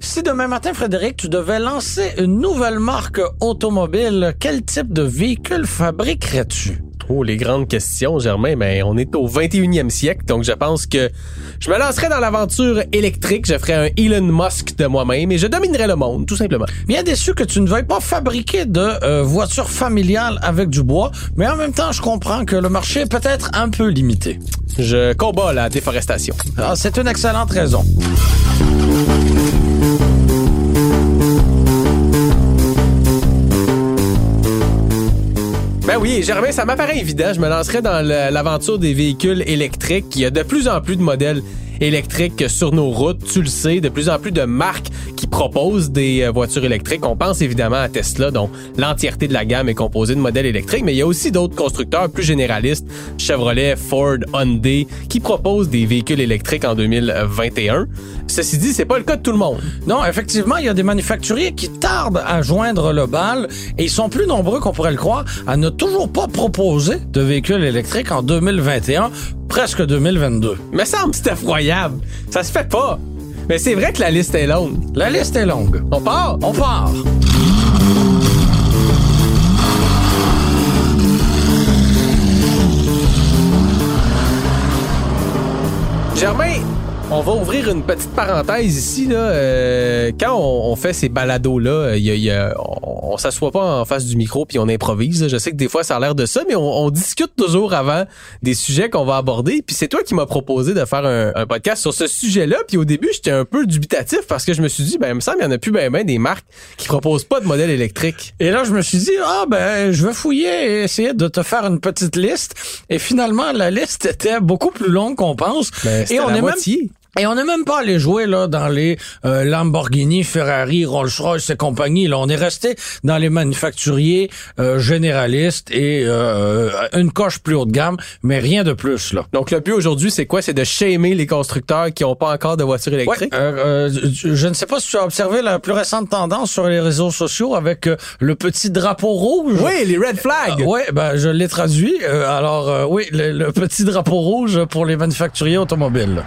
Si demain matin, Frédéric, tu devais lancer une nouvelle marque automobile, quel type de véhicule fabriquerais-tu? Oh, les grandes questions, Germain. Mais on est au 21e siècle, donc je pense que je me lancerais dans l'aventure électrique. Je ferais un Elon Musk de moi-même et je dominerais le monde, tout simplement. Bien déçu que tu ne veuilles pas fabriquer de euh, voitures familiales avec du bois, mais en même temps, je comprends que le marché est peut-être un peu limité. Je combats la déforestation. Ah, c'est une excellente raison. Ben oui, Germain, ça m'apparaît évident. Je me lancerais dans l'aventure des véhicules électriques. Il y a de plus en plus de modèles électriques sur nos routes, tu le sais, de plus en plus de marques qui proposent des euh, voitures électriques. On pense évidemment à Tesla, dont l'entièreté de la gamme est composée de modèles électriques, mais il y a aussi d'autres constructeurs plus généralistes, Chevrolet, Ford, Hyundai, qui proposent des véhicules électriques en 2021. Ceci dit, c'est pas le cas de tout le monde. Non, effectivement, il y a des manufacturiers qui tardent à joindre le bal et ils sont plus nombreux qu'on pourrait le croire à ne toujours pas proposer de véhicules électriques en 2021, presque 2022. Me semble c'est effroyable. Ça se fait pas. Mais c'est vrai que la liste est longue. La liste est longue. On part? On part. Germain, on va ouvrir une petite parenthèse ici. Là. Euh, quand on, on fait ces balados-là, il y a- y a- on, on s'assoit pas en face du micro puis on improvise. là. Je sais que des fois, ça a l'air de ça, mais on, on discute toujours avant des sujets qu'on va aborder. Puis c'est toi qui m'as proposé de faire un, un podcast sur ce sujet-là. Puis au début, j'étais un peu dubitatif parce que je me suis dit, ben, il me semble qu'il y en a plus ben, ben des marques qui proposent pas de modèle électrique. Et là, je me suis dit, ah ben, je vais fouiller et essayer de te faire une petite liste. Et finalement, la liste était beaucoup plus longue qu'on pense. Ben, et on la est même. Et on n'est même pas allé jouer là dans les euh, Lamborghini, Ferrari, Rolls-Royce et compagnie. Là, on est resté dans les manufacturiers euh, généralistes et euh, une coche plus haut de gamme, mais rien de plus là. Donc le but aujourd'hui, c'est quoi? C'est de shamer les constructeurs qui ont pas encore de voiture Ouais, électrique? euh, euh, je ne sais pas si tu as observé la plus récente tendance sur les réseaux sociaux avec euh, le petit drapeau rouge. Oui, les red flags! oui, ben je l'ai traduit. Euh, alors euh, oui, le, le petit drapeau rouge pour les manufacturiers automobiles.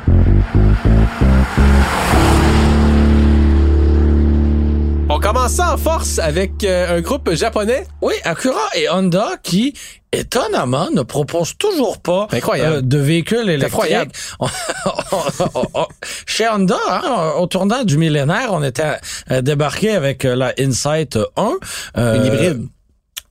On commence ça en force avec euh, un groupe japonais. Oui, Acura et Honda qui étonnamment ne proposent toujours pas Incroyable. euh, de véhicules électriques. Chez Honda, hein, au tournant du millénaire, on était euh, débarqué avec la Insight 1. euh, Une hybride.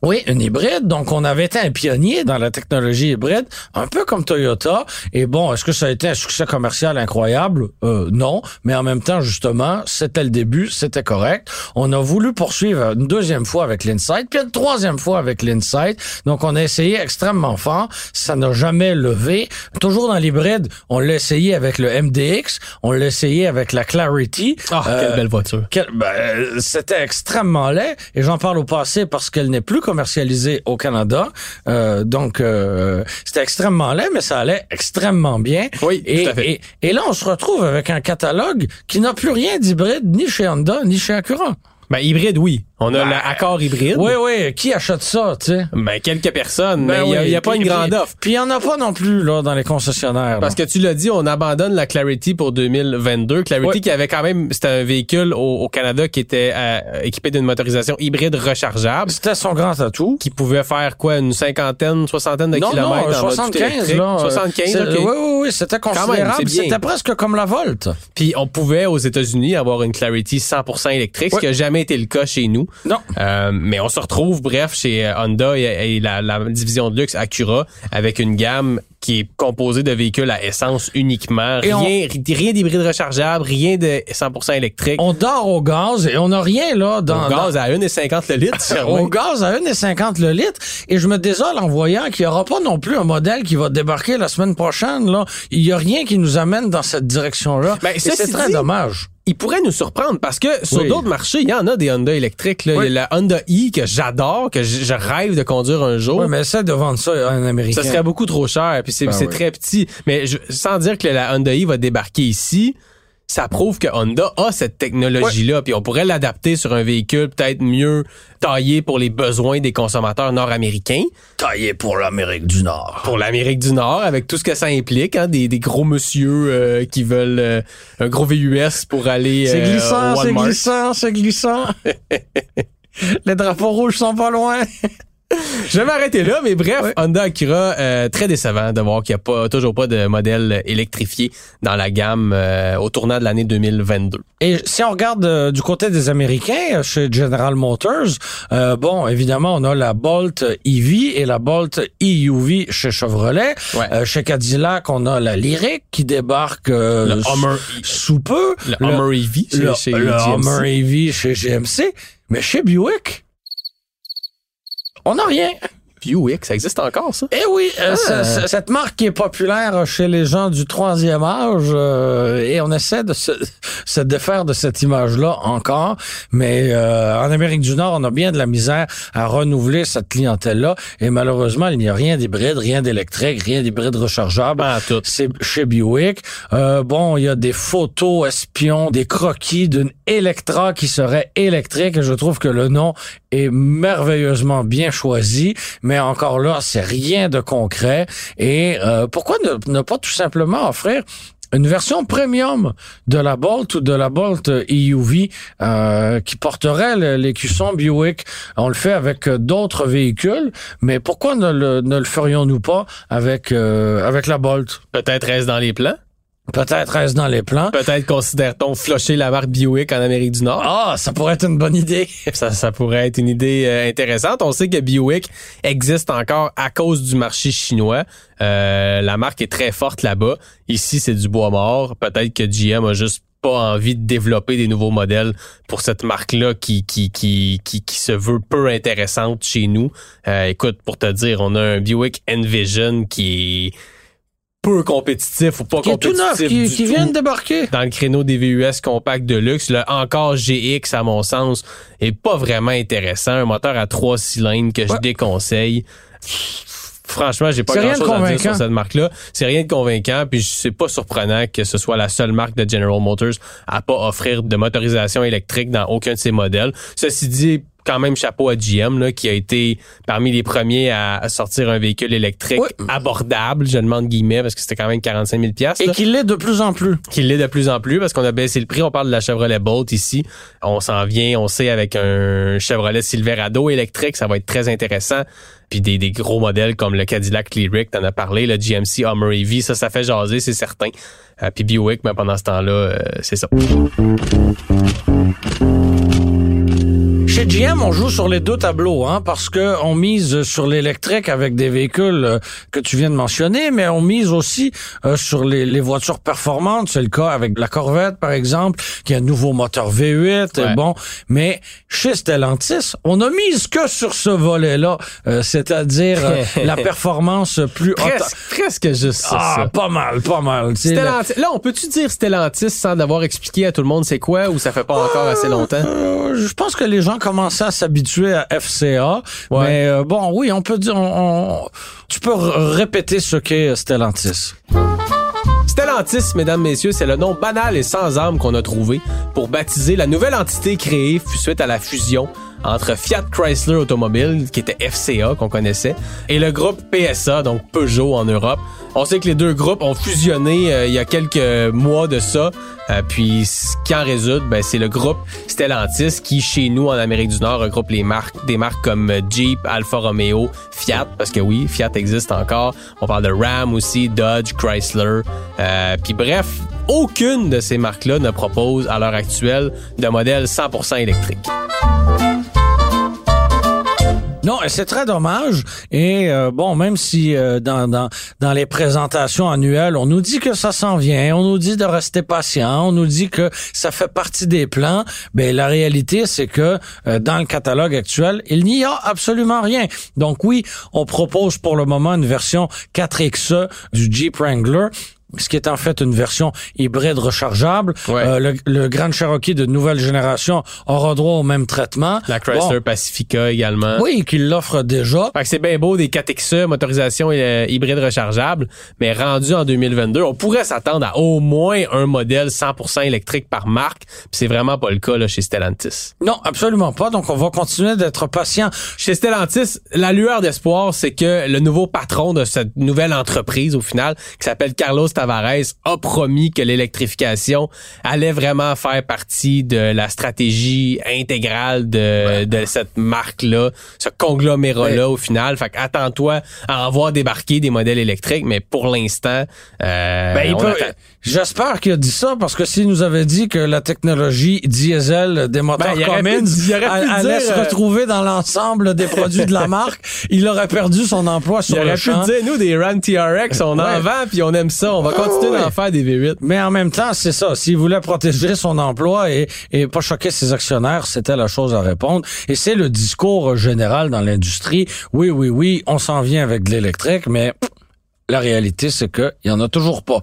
Oui, une hybride. Donc, on avait été un pionnier dans la technologie hybride, un peu comme Toyota. Et bon, est-ce que ça a été un succès commercial incroyable? Euh, non. Mais en même temps, justement, c'était le début, c'était correct. On a voulu poursuivre une deuxième fois avec l'Insight, puis une troisième fois avec l'Insight. Donc, on a essayé extrêmement fort. Ça n'a jamais levé. Toujours dans l'hybride, on l'a essayé avec le MDX, on l'a essayé avec la Clarity. Ah, Euh, quelle belle voiture. quel- ben, euh, c'était extrêmement laid et j'en parle au passé parce qu'elle n'est plus commercialisée au Canada. Euh, donc euh, c'était extrêmement laid, mais ça allait extrêmement bien. Oui, et, tout à fait. Et, et là, on se retrouve avec un catalogue qui n'a plus rien d'hybride ni chez Honda ni chez Acura. Ben, hybride, oui. On a Ben, l'accord hybride. Oui, oui. Qui achète ça, tu sais? Ben, quelques personnes, Ben mais il n'y a, pas une grande offre. Puis il n'y en a pas non plus là dans les concessionnaires. Parce là. que tu l'as dit, on abandonne la Clarity pour 2022. Clarity qui avait quand même, c'était un véhicule au, au Canada qui était euh, équipé d'une motorisation hybride rechargeable, c'était son grand atout. qui pouvait faire quoi, une cinquantaine, soixantaine de Non, kilomètres non, en mode tout 75, électrique? là. euh, 75, c'est- ok. Oui, oui, oui, c'était considérable. C'était presque comme la Volt. Puis on pouvait aux États-Unis avoir une Clarity 100% électrique, ce qui a jamais été le cas chez nous. Non. Euh, mais on se retrouve, bref, chez euh, Honda et, et la, la division de luxe Acura avec une gamme qui est composée de véhicules à essence uniquement. Et on- rien rien d'hybride rechargeable, rien de 100% électrique. On dort au gaz et on n'a rien là dans, Au gaz à 1,50 le litre. au gaz à 1,50 le litre. Et je me désole en voyant qu'il n'y aura pas non plus un modèle qui va débarquer la semaine prochaine. Là. Il n'y a rien qui nous amène dans cette direction-là. Ben, c'est très dit- dommage. Il pourrait nous surprendre parce que sur Oui. d'autres marchés, il y en a des Honda électriques. Là. Oui. Il y a la Honda i que j'adore, que je rêve de conduire un jour. Oui, mais essaie de vendre ça à un Américain. Ça serait beaucoup trop cher, puis c'est Ben oui. très petit. Mais je- sans dire que la Honda i va débarquer ici, ça prouve que Honda a cette technologie-là, puis on pourrait l'adapter sur un véhicule peut-être mieux taillé pour les besoins des consommateurs nord-américains. Taillé pour l'Amérique du Nord. Pour l'Amérique du Nord, avec tout ce que ça implique, hein, des, des gros monsieur euh, qui veulent euh, un gros VUS pour aller C'est euh, glissant, au c'est glissant, c'est glissant. Les drapeaux rouges sont pas loin. Je vais m'arrêter là, mais bref, Honda Acura, euh, très décevant de voir qu'il n'y a pas, toujours pas de modèle électrifié dans la gamme euh, au tournant de l'année 2022. Et si on regarde euh, du côté des Américains, euh, chez General Motors, euh, bon, évidemment, on a la Bolt EV et la Bolt EUV chez Chevrolet. Ouais. Euh, chez Cadillac, on a la Lyric qui débarque euh, Le Hummer, sous peu. le Hummer EV chez, le, chez le GMC. Hummer EV chez GMC. Mais chez Buick, on n'a rien. Buick, ça existe encore, ça? Eh oui, euh, Ah. ce- ce- cette marque qui est populaire chez les gens du troisième âge, euh, et on essaie de se, se défaire de cette image-là encore, mais euh, en Amérique du Nord, on a bien de la misère à renouveler cette clientèle-là, et malheureusement, il n'y a rien d'hybride, rien d'électrique, rien d'hybride rechargeable. Tout. C'est chez Buick. Euh, bon, il y a des photos espions, des croquis d'une Electra qui serait électrique. Et je trouve que le nom est merveilleusement bien choisi, mais encore là, c'est rien de concret. Et euh, pourquoi ne, pas tout simplement offrir une version premium de la Bolt ou de la Bolt EUV euh, qui porterait l'écusson Buick? On le fait avec euh, d'autres véhicules, mais pourquoi ne le, ne le ferions-nous pas avec euh, avec la Bolt? Peut-être reste dans les plans. Peut-être reste dans les plans. Peut-être considère-t-on flusher la marque Buick en Amérique du Nord? Ah, ça pourrait être une bonne idée. Ça, ça pourrait être une idée euh, intéressante. On sait que Buick existe encore à cause du marché chinois. Euh, la marque est très forte là-bas. Ici, c'est du bois mort. Peut-être que GM a juste pas envie de développer des nouveaux modèles pour cette marque-là qui, qui, qui, qui, qui se veut peu intéressante chez nous. Euh, écoute, pour te dire, on a un Buick Envision qui est peu compétitif ou pas Qui est tout compétitif neuf, qui, vient de débarquer. dans le créneau des VUS compacts de luxe. Le encore GX, à mon sens, est pas vraiment intéressant. Un moteur à trois cylindres que je déconseille. Franchement, j'ai pas grand chose à dire sur cette marque-là. C'est rien de convaincant, puis c'est pas surprenant que ce soit la seule marque de General Motors à pas offrir de motorisation électrique dans aucun de ses modèles. Ceci dit, quand même chapeau à GM là, qui a été parmi les premiers à, à sortir un véhicule électrique Oui. abordable, je demande guillemets parce que c'était quand même 45 000 pièces Et qui l'est de plus en plus. qui l'est de plus en plus parce qu'on a baissé le prix. On parle de la Chevrolet Bolt ici. On s'en vient, on sait, avec un Chevrolet Silverado électrique, ça va être très intéressant. Puis des, des gros modèles comme le Cadillac Lyric, t'en as parlé, le GMC Hummer EV, ça, ça fait jaser, c'est certain. Euh, puis Buick, mais pendant ce temps-là, euh, c'est ça. GM, on joue sur les deux tableaux, hein, parce que on mise sur l'électrique avec des véhicules euh, que tu viens de mentionner, mais on mise aussi euh, sur les, les voitures performantes. C'est le cas avec la Corvette, par exemple, qui a un nouveau moteur V8. Ouais. et bon, mais chez Stellantis, on a mise que sur ce volet-là, euh, c'est-à-dire euh, la performance plus haute. Presque, presque juste ça. Ah, ça. pas mal, pas mal. Stellantis. Là, on peut-tu dire Stellantis sans d'avoir expliqué à tout le monde c'est quoi ou ça fait pas encore assez longtemps? Je pense que les gens commençaient à s'habituer à FCA. Ouais. Mais euh, bon, oui, on peut dire, on- on- tu peux répéter ce qu'est Stellantis. Stellantis, mesdames, messieurs, c'est le nom banal et sans âme qu'on a trouvé pour baptiser la nouvelle entité créée suite à la fusion entre Fiat Chrysler Automobile, qui était FCA qu'on connaissait, et le groupe PSA, donc Peugeot en Europe. On sait que les deux groupes ont fusionné euh, il y a quelques mois de ça. Euh, puis ce qui en résulte, ben, c'est le groupe Stellantis qui, chez nous en Amérique du Nord, regroupe les marques, des marques comme euh, Jeep, Alfa Romeo, Fiat, parce que oui, Fiat existe encore. On parle de Ram aussi, Dodge, Chrysler. Euh, puis bref, aucune de ces marques-là ne propose à l'heure actuelle de modèle 100% électrique. Non, c'est très dommage. Et euh, bon, même si euh, dans, dans, dans les présentations annuelles, on nous dit que ça s'en vient, on nous dit de rester patient, on nous dit que ça fait partie des plans, ben la réalité, c'est que euh, dans le catalogue actuel, il n'y a absolument rien. Donc oui, on propose pour le moment une version 4XE du Jeep Wrangler ce qui est en fait une version hybride rechargeable. Ouais. Euh, le, le Grand Cherokee de nouvelle génération aura droit au même traitement. La Chrysler Bon, Pacifica également. oui, qu'il l'offre déjà. Fait que c'est bien beau des 4XE, motorisation euh, hybride rechargeable, mais rendu en 2022, on pourrait s'attendre à au moins un modèle 100% électrique par marque, puis c'est vraiment pas le cas là, chez Stellantis. Non, absolument pas. Donc, on va continuer d'être patient. Chez Stellantis, la lueur d'espoir, c'est que le nouveau patron de cette nouvelle entreprise, au final, qui s'appelle Carlos Tavares, a promis que l'électrification allait vraiment faire partie de la stratégie intégrale de, de cette marque-là, ce conglomérat-là, au final. Fait que attends-toi à en voir débarquer des modèles électriques, mais pour l'instant, euh, Ben, il. J'espère qu'il a dit ça parce que s'il nous avait dit que la technologie diesel des moteurs Ben, il pu- Cummins il pu allait dire, se euh, retrouver dans l'ensemble des produits de la marque, il aurait perdu son emploi Il sur aurait le pu champ. dire, nous, des Ram TRX, on en vend, puis on aime ça. On va Ah, continuer d'en faire des V8. Mais en même temps, c'est ça. S'il voulait protéger son emploi et, et pas choquer ses actionnaires, c'était la chose à répondre. Et c'est le discours général dans l'industrie. Oui, oui, oui, on s'en vient avec de l'électrique, mais pff, la réalité, c'est qu'il y en a toujours pas.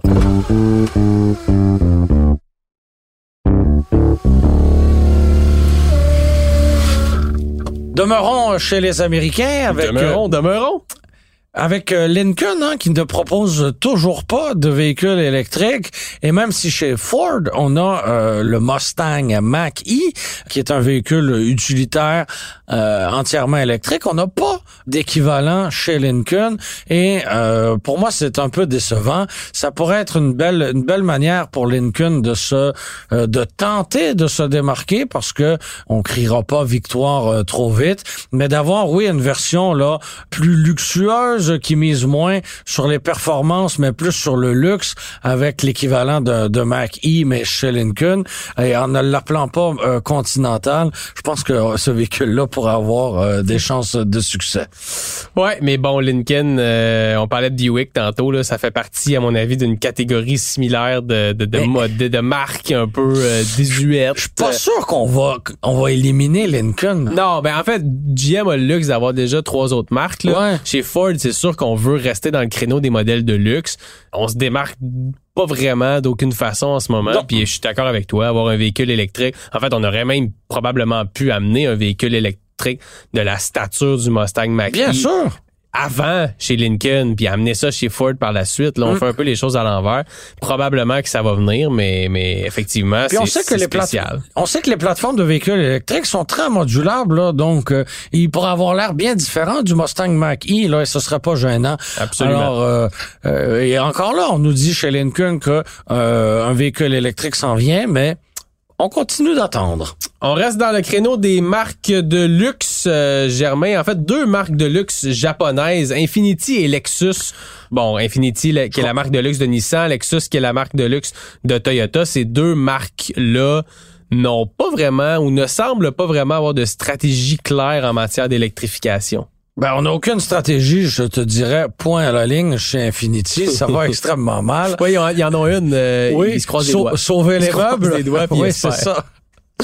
Demeurons chez les Américains avec... euh, Demeurons, demeurons. Avec euh, Lincoln, hein, qui ne propose toujours pas de véhicules électriques, et même si chez Ford, on a euh, le Mustang Mach-E, qui est un véhicule utilitaire euh, entièrement électrique, on n'a pas d'équivalent chez Lincoln, et euh, pour moi, c'est un peu décevant. Ça pourrait être une belle, une belle manière pour Lincoln de se, euh, de tenter de se démarquer, parce que on criera pas victoire euh, trop vite, mais d'avoir, oui, une version là plus luxueuse qui mise moins sur les performances, mais plus sur le luxe, avec l'équivalent de, de Mach-E, mais chez Lincoln, et en ne l'appelant pas euh, Continental, je pense que euh, ce véhicule-là pourrait avoir euh, des chances de succès. Ouais, mais bon, Lincoln, euh, on parlait de Buick tantôt, là, ça fait partie, à mon avis, d'une catégorie similaire de, de, de, Mais- mode- de, de marques un peu désuètes. Je suis pas sûr qu'on va on va éliminer Lincoln. Non, ben en fait, GM a le luxe d'avoir déjà trois autres marques. Là. Ouais. Chez Ford, c'est sûr qu'on veut rester dans le créneau des modèles de luxe. On se démarque pas vraiment d'aucune façon en ce moment. Non. Puis je suis d'accord avec toi, avoir un véhicule électrique. En fait, on aurait même probablement pu amener un véhicule électrique de la stature du Mustang Mach-E Bien sûr. Avant chez Lincoln, puis amener ça chez Ford par la suite. Là, on Mm. fait un peu les choses à l'envers. Probablement que ça va venir, mais, mais effectivement, c'est sait que c'est les plate- spécial. on sait que les plateformes de véhicules électriques sont très modulables, là, donc euh, il pourrait avoir l'air bien différent du Mustang Mach-E, là, et ce serait pas gênant. Absolument. Alors, euh, euh, et encore là, on nous dit chez Lincoln que euh, un véhicule électrique s'en vient, mais on continue d'attendre. On reste dans le créneau des marques de luxe, euh, Germain. En fait, deux marques de luxe japonaises, Infinity et Lexus. Bon, Infinity, la- qui est la marque de luxe de Nissan, Lexus, qui est la marque de luxe de Toyota. Ces deux marques-là n'ont pas vraiment ou ne semblent pas vraiment avoir de stratégie claire en matière d'électrification. Ben, on n'a aucune stratégie, je te dirais, point à la ligne chez Infinity. Ça va extrêmement mal. Oui, il y en- a une, euh, ils se croisent les doigts. sauver les meubles. oui, c'est ça.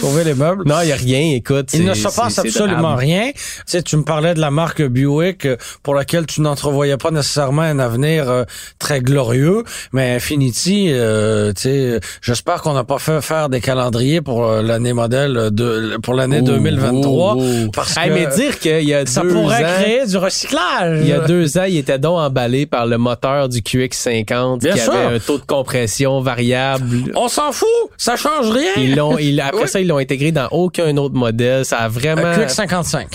Sauver les meubles? Non, il y a rien, écoute. Il ne se passe absolument rien. Tu sais, tu me parlais de la marque Buick euh, pour laquelle tu n'entrevoyais pas nécessairement un avenir euh, très glorieux, mais Infinity, euh, tu sais, j'espère qu'on n'a pas fait faire des calendriers pour euh, l'année modèle de pour l'année Ouh, 2023 ouh, ouh. parce Hey, que mais dire qu'il y a ça deux pourrait ans, créer du recyclage. Il y a deux ans, il était donc emballé par le moteur du QX50 Bien qui sûr. avait un taux de compression variable. On s'en fout, ça change rien. Ils l'ont, ils- après Oui. ça, ils l'ont intégré dans aucun autre modèle. Ça a vraiment, Un QX55.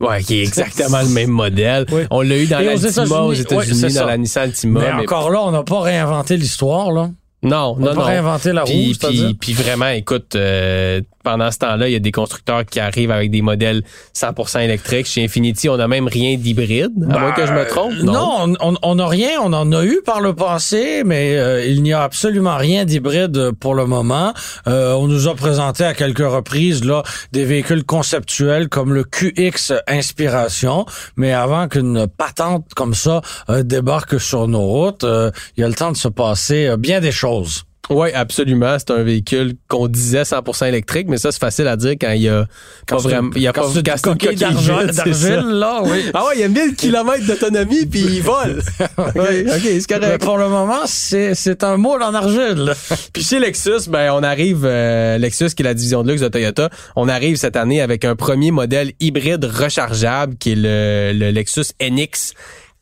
ouais, qui est exactement le même modèle. Oui. On l'a eu dans l'Altima aux États-Unis, dans la Nissan Altima. Mais mais- encore là, on n'a pas réinventé l'histoire là. non, On n'a non, pas non. réinventé la roue, Puis, puis, puis vraiment, écoute, euh, pendant ce temps-là, il y a des constructeurs qui arrivent avec des modèles 100% électriques. Chez Infinity, on n'a même rien d'hybride, à moins que je me trompe. Ben, Non, on- n'a rien. On en a eu par le passé, mais euh, il n'y a absolument rien d'hybride pour le moment. Euh, on nous a présenté à quelques reprises là des véhicules conceptuels comme le QX Inspiration, mais avant qu'une patente comme ça euh, débarque sur nos routes, euh, il y a le temps de se passer bien des choses. Oui, absolument. C'est un véhicule qu'on disait 100% électrique, mais ça, c'est facile à dire quand il y a Quand pas vraiment, il y a quand pas coquille d'argile, là, oui. Ah ouais, il y a 1000 km d'autonomie puis il vole. oui, ok, c'est Mais pour le moment, c'est, c'est un moule en argile. Puis chez Lexus, ben on arrive euh, Lexus qui est la division de luxe de Toyota, on arrive cette année avec un premier modèle hybride rechargeable qui est le, le Lexus NX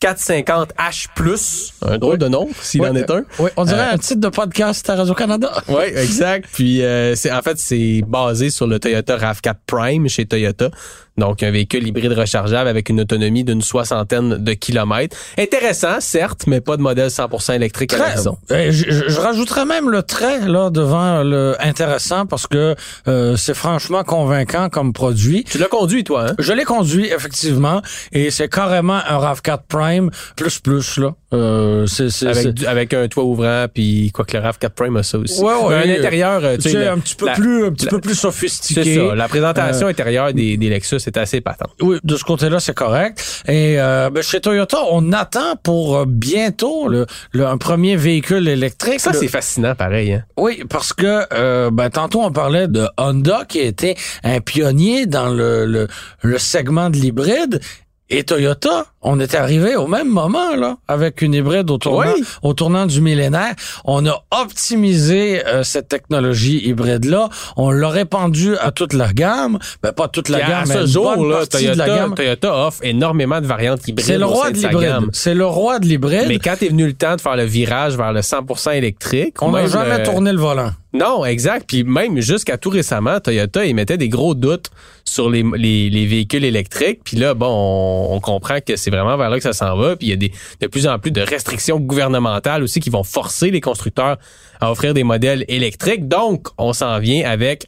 450H+, un drôle de nom s'il Ouais, en est un. Oui, on dirait Euh, un titre de podcast à Radio-Canada. Oui, exact. Puis euh, c'est en fait c'est basé sur le Toyota RAV4 Prime chez Toyota. Donc un véhicule hybride rechargeable avec une autonomie d'une soixantaine de kilomètres. Intéressant, certes, mais pas de modèle 100% électrique à la Très, maison. euh, je, je- je rajouterais même le trait là devant le intéressant parce que euh, c'est franchement convaincant comme produit. Tu l'as conduit toi, hein? Je l'ai conduit effectivement et c'est carrément un RAV4 Prime plus plus là. Euh, c'est c'est avec, c'est- du- avec un toit ouvrant puis quoi que le RAV4 Prime a ça aussi. Ouais, ouais, un euh, intérieur, euh, tu sais, c'est un petit peu la- plus un petit la- peu plus C'est sophistiqué. ça. La présentation Euh, intérieure des, des Lexus est assez patente. Oui, de ce côté-là, c'est correct. Et euh, ben, chez Toyota, on attend pour euh, bientôt le, le- un premier véhicule électrique. Ça, Le- c'est fascinant, pareil. Hein? Oui, parce que euh, ben, tantôt on parlait de Honda qui était un pionnier dans le, le, le segment de l'hybride. Et Toyota, on est arrivé au même moment là, avec une hybride au tournant, Oui. au tournant du millénaire. On a optimisé euh, cette technologie hybride là. On l'a répandue à toute la gamme, ben pas toute la gamme, à mais ce jour, bonne là, partie de la Toyota, gamme. Toyota offre énormément de variantes hybrides. C'est le roi de l'hybride. C'est le roi de l'hybride. Mais quand est venu le temps de faire le virage vers le 100% électrique, on n'a jamais euh, tourné le volant. Non, exact. Puis même jusqu'à tout récemment, Toyota émettait des gros doutes sur les, les, les véhicules électriques. Puis là, bon, on, on comprend que c'est vraiment vers là que ça s'en va. Puis il y a des, de plus en plus de restrictions gouvernementales aussi qui vont forcer les constructeurs à offrir des modèles électriques. Donc, on s'en vient avec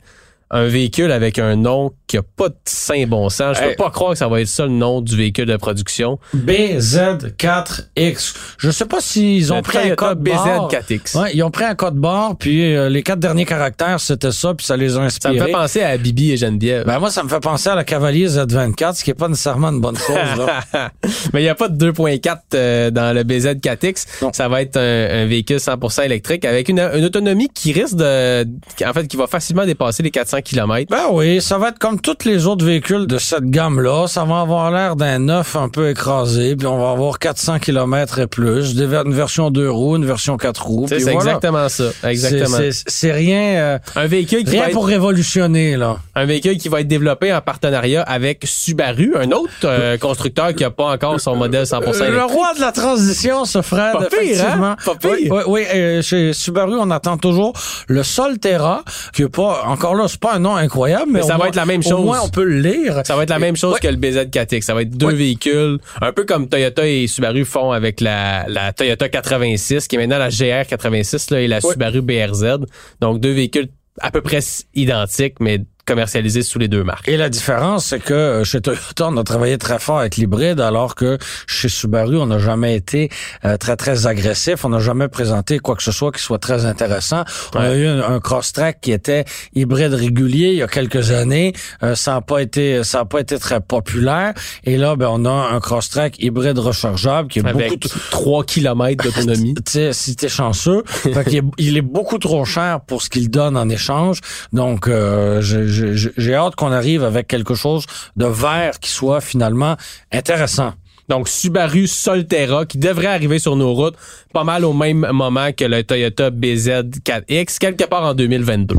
un véhicule avec un nom qui a pas de saint bon sens. Je peux Hey. pas croire que ça va être ça le nom du véhicule de production. BZ4X. Je sais pas s'ils ont Le pris un code barre. BZ4X. Ouais, ils ont pris un code barre, puis euh, les quatre derniers caractères, c'était ça, puis ça les a Ça me inspirés. fait penser à Bibi et Geneviève. Ben moi, ça me fait penser à la Cavalier Z24, ce qui est pas nécessairement une bonne chose. Là. Mais il n'y a pas de 2.4 euh, dans le BZ4X. Non. Ça va être un, un véhicule 100% électrique avec une, une autonomie qui risque de... En fait, qui va facilement dépasser les 400 km. ben oui, ça va être comme tous les autres véhicules de cette gamme-là. Ça va avoir l'air d'un neuf un peu écrasé, puis on va avoir 400 km et plus, une version 2 roues, une version 4 roues. C'est voilà. exactement ça. Exactement. C'est- rien, euh, Un véhicule qui va rien être, pour révolutionner, là. un véhicule qui va être développé en partenariat avec Subaru, un autre euh, constructeur qui a pas encore son modèle 100% Euh, électrique. Le roi de la transition, ce Fred, Pas pire, effectivement. hein? Pas pire. Oui, oui, oui, chez Subaru, on attend toujours le Solterra, qui est pas, encore là, c'est pas un nom incroyable, mais, Mais ça va être la même Au chose. moins, on peut le lire. Ça va être la même chose Ouais. que le BZ4X. Ça va être deux Ouais. véhicules, un peu comme Toyota et Subaru font avec la, la Toyota 86, qui est maintenant la GR 86 là, et la Ouais. Subaru BRZ. Donc deux véhicules à peu près identiques, mais commercialisés sous les deux marques. Et la différence, c'est que chez Toyota, on a travaillé très fort avec l'hybride, alors que chez Subaru, on n'a jamais été euh, très, très agressif. On n'a jamais présenté quoi que ce soit qui soit très intéressant. On a eu un, un cross-track qui était hybride régulier il y a quelques années. Euh, ça n'a pas été ça a pas été très populaire. Et là, ben, on a un cross-track hybride rechargeable qui est Avec beaucoup... t- 3 km d'autonomie. Si t'es chanceux, fait est, il est beaucoup trop cher pour ce qu'il donne en échange. Donc, euh, j'ai- j'ai hâte qu'on arrive avec quelque chose de vert qui soit finalement intéressant. Donc Subaru Solterra qui devrait arriver sur nos routes pas mal au même moment que le Toyota BZ4X, quelque part en 2022.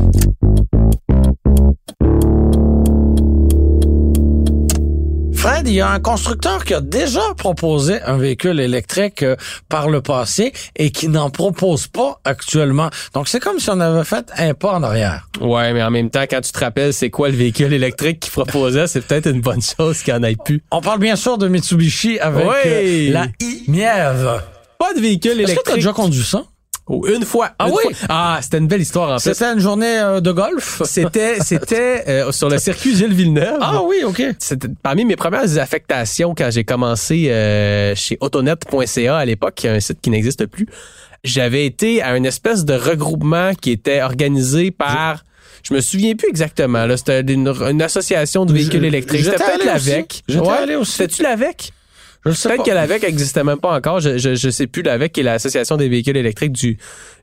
Fred, il y a un constructeur qui a déjà proposé un véhicule électrique euh, par le passé et qui n'en propose pas actuellement. Donc, c'est comme si on avait fait un pas en arrière. Ouais, mais en même temps, quand tu te rappelles c'est quoi le véhicule électrique qu'il proposait, c'est peut-être une bonne chose qu'il n'y en ait plus. On parle bien sûr de Mitsubishi avec Oui. euh, la i-Mièvre. Pas de véhicule Est-ce que tu as électrique. déjà conduit ça? Oh, une fois. Ah une oui? fois. Ah, c'était une belle histoire en fait. C'était une journée euh, de golf? C'était c'était euh, sur le circuit Gilles Villeneuve. Ah oui, OK. C'était parmi mes premières affectations quand j'ai commencé euh, chez autonet.ca à l'époque, qui est un site qui n'existe plus. J'avais été à une espèce de regroupement qui était organisé par je me souviens plus exactement. Là, c'était une, une association de véhicules électriques. C'était j'étais peut-être allé la aussi. VEC. J'étais allé aussi. C'était-tu la VEC? Je sais Peut-être que l'AVEC n'existait même pas encore. Je, je, je sais plus l'AVEC qui est l'Association des véhicules électriques du,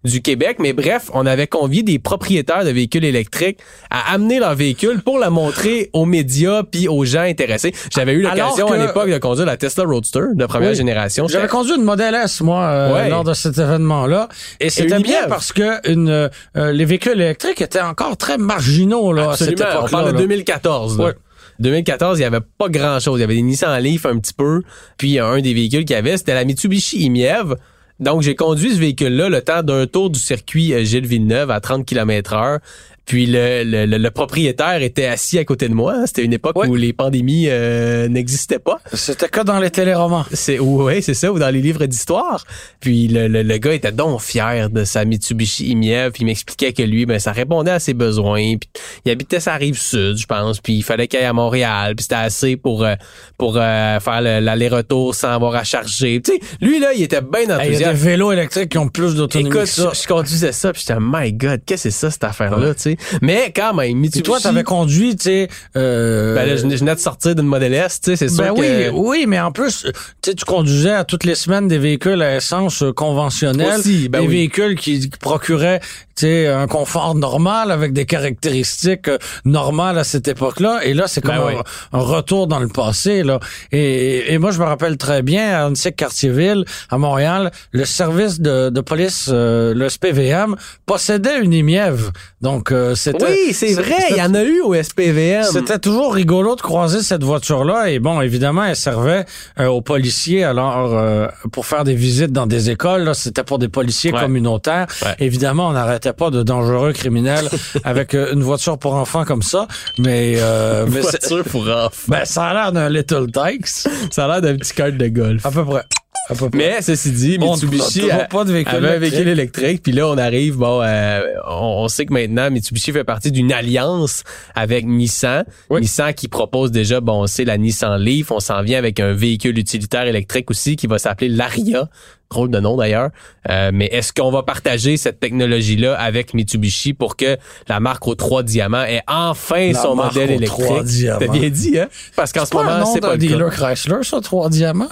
du Québec. Mais bref, on avait convié des propriétaires de véhicules électriques à amener leur véhicule pour la montrer aux médias puis aux gens intéressés. J'avais eu l'occasion Alors que- à l'époque de conduire la Tesla Roadster de première Oui. génération. J'avais conduit une Model S, moi, euh, Ouais. lors de cet événement-là. Et c'était bien parce que une, euh, les véhicules électriques étaient encore très marginaux là, à cette Absolument. On époque-là. parle de là. 2014. là. Ouais. 2014, il y avait pas grand chose. Il y avait des Nissan Leaf un petit peu. Puis un des véhicules qu'il y avait, c'était la Mitsubishi Imiev. Donc j'ai conduit ce véhicule-là le temps d'un tour du circuit euh, Gilles Villeneuve à 30 km heure. Puis le, le, le- le propriétaire était assis à côté de moi. C'était une époque où les pandémies euh, n'existaient pas. C'était que dans les téléromans. C'est ouais, c'est ça, ou dans les livres d'histoire. Puis le, le, le gars était donc fier de sa Mitsubishi Imiev, puis il m'expliquait que lui, ben ça répondait à ses besoins. Puis il habitait sa rive sud, je pense, puis il fallait qu'il aille à Montréal, puis c'était assez pour euh, pour euh, faire le- l'aller-retour sans avoir à charger. Tu sais, lui là, il était bien Hey, Il y a des enthousiaste. vélos électriques qui ont plus d'autonomie Écoute, que ça. je, je conduisais ça, puis j'étais my God, qu'est-ce que c'est ça cette affaire-là, tu sais? Mais quand même, Mitsubishi. toi, t'avais conduit, tu sais... Euh, ben là, je, je venais de sortir d'une Model S, tu sais, c'est sûr Ben que. oui, oui, mais en plus, tu sais, tu conduisais à toutes les semaines des véhicules à essence euh, conventionnels, Aussi, ben des oui. véhicules qui, qui procuraient, tu sais, un confort normal avec des caractéristiques euh, normales à cette époque-là. Et là, c'est comme Ben un, oui. un retour dans le passé, là. Et, et moi, je me rappelle très bien à Annecy Cartierville, à Montréal, le service de, de police, euh, le SPVM, possédait une émièvre. Donc, euh, c'était. Oui, c'est vrai, il y en a eu au SPVM. c'était toujours rigolo de croiser cette voiture-là et bon, évidemment, elle servait euh, aux policiers alors euh, pour faire des visites dans des écoles. C'était pour des policiers Ouais. communautaires. Ouais. Évidemment, on n'arrêtait pas de dangereux criminels avec euh, une voiture pour enfants comme ça, mais, euh, mais c'est- voiture pour enfants. ben, ça a l'air d'un Little Tykes, Ça a l'air d'un petit cart de golf. à peu près. Près. Mais ceci dit, On Mitsubishi a- pas de véhicule avait un électrique. véhicule électrique. Puis là, on arrive, bon, euh, on, on sait que maintenant, Mitsubishi fait partie d'une alliance avec Nissan. Oui. Nissan qui propose déjà, bon, c'est la Nissan Leaf. On s'en vient avec un véhicule utilitaire électrique aussi qui va s'appeler l'Aria. Drôle de nom d'ailleurs. Euh, mais est-ce qu'on va partager cette technologie-là avec Mitsubishi pour que la marque aux trois diamants ait enfin La son modèle électrique? T'as bien dit, hein? Parce qu'en ce moment, c'est pas le cas. Chrysler, ça, trois diamants?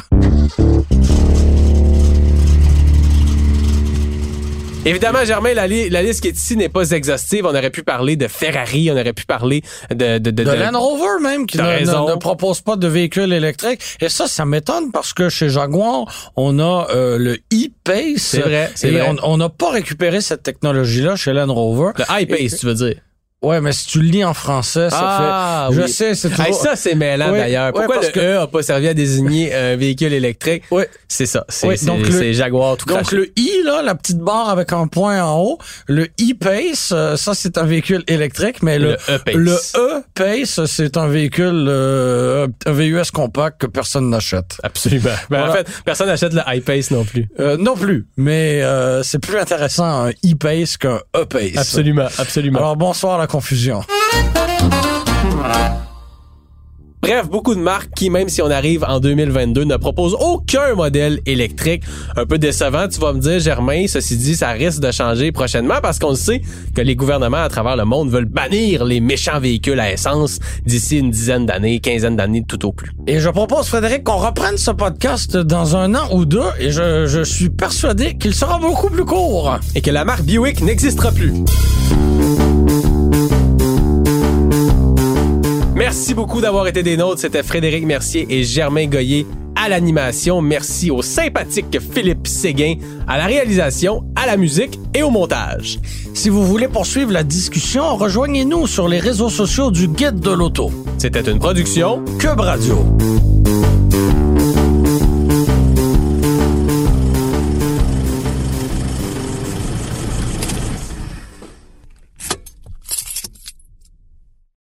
Évidemment, Germain, la, li- la liste qui est ici n'est pas exhaustive. On aurait pu parler de Ferrari, on aurait pu parler de... De, de, De de- Land Rover même qui ne, ne- ne propose pas de véhicule électrique. Et ça, ça m'étonne parce que chez Jaguar, on a euh, le e-Pace. C'est vrai, c'est vrai. on n'a pas récupéré cette technologie-là chez Land Rover. Le high pace, tu veux dire. Ouais, mais si tu le lis en français, ça Ah, fait... oui. Je sais, c'est toujours... Hey, ça, c'est mêlant Oui, d'ailleurs. oui, Pourquoi parce le que- E a pas servi à désigner un véhicule électrique? Ouais. C'est ça. C'est Oui, donc le- Jaguar tout Donc craché. le i là, la petite barre avec un point en haut, le e-Pace, euh, ça c'est un véhicule électrique, mais le Le E-Pace. le e-Pace, c'est un véhicule euh, un VUS compact que personne n'achète. Absolument. Ben, En fait, personne n'achète le high pace non plus. Euh, non plus, mais euh, c'est plus intéressant un e-pace qu'un e-pace. Absolument, absolument. Alors bonsoir la confusion. Bref, beaucoup de marques qui, même si on arrive en 2022, ne proposent aucun modèle électrique. Un peu décevant, tu vas me dire, Germain. Ceci dit, ça risque de changer prochainement parce qu'on sait que les gouvernements à travers le monde veulent bannir les méchants véhicules à essence d'ici une dizaine d'années, quinzaine d'années tout au plus. Et je propose Frédéric qu'on reprenne ce podcast dans un an ou deux et je, je suis persuadé qu'il sera beaucoup plus court. Et que la marque Buick n'existera plus. Merci beaucoup d'avoir été des nôtres. C'était Frédéric Mercier et Germain Goyer à l'animation. Merci au sympathique Philippe Séguin à la réalisation, à la musique et au montage. Si vous voulez poursuivre la discussion, rejoignez-nous sur les réseaux sociaux du Guide de l'auto. C'était une production Cube Radio.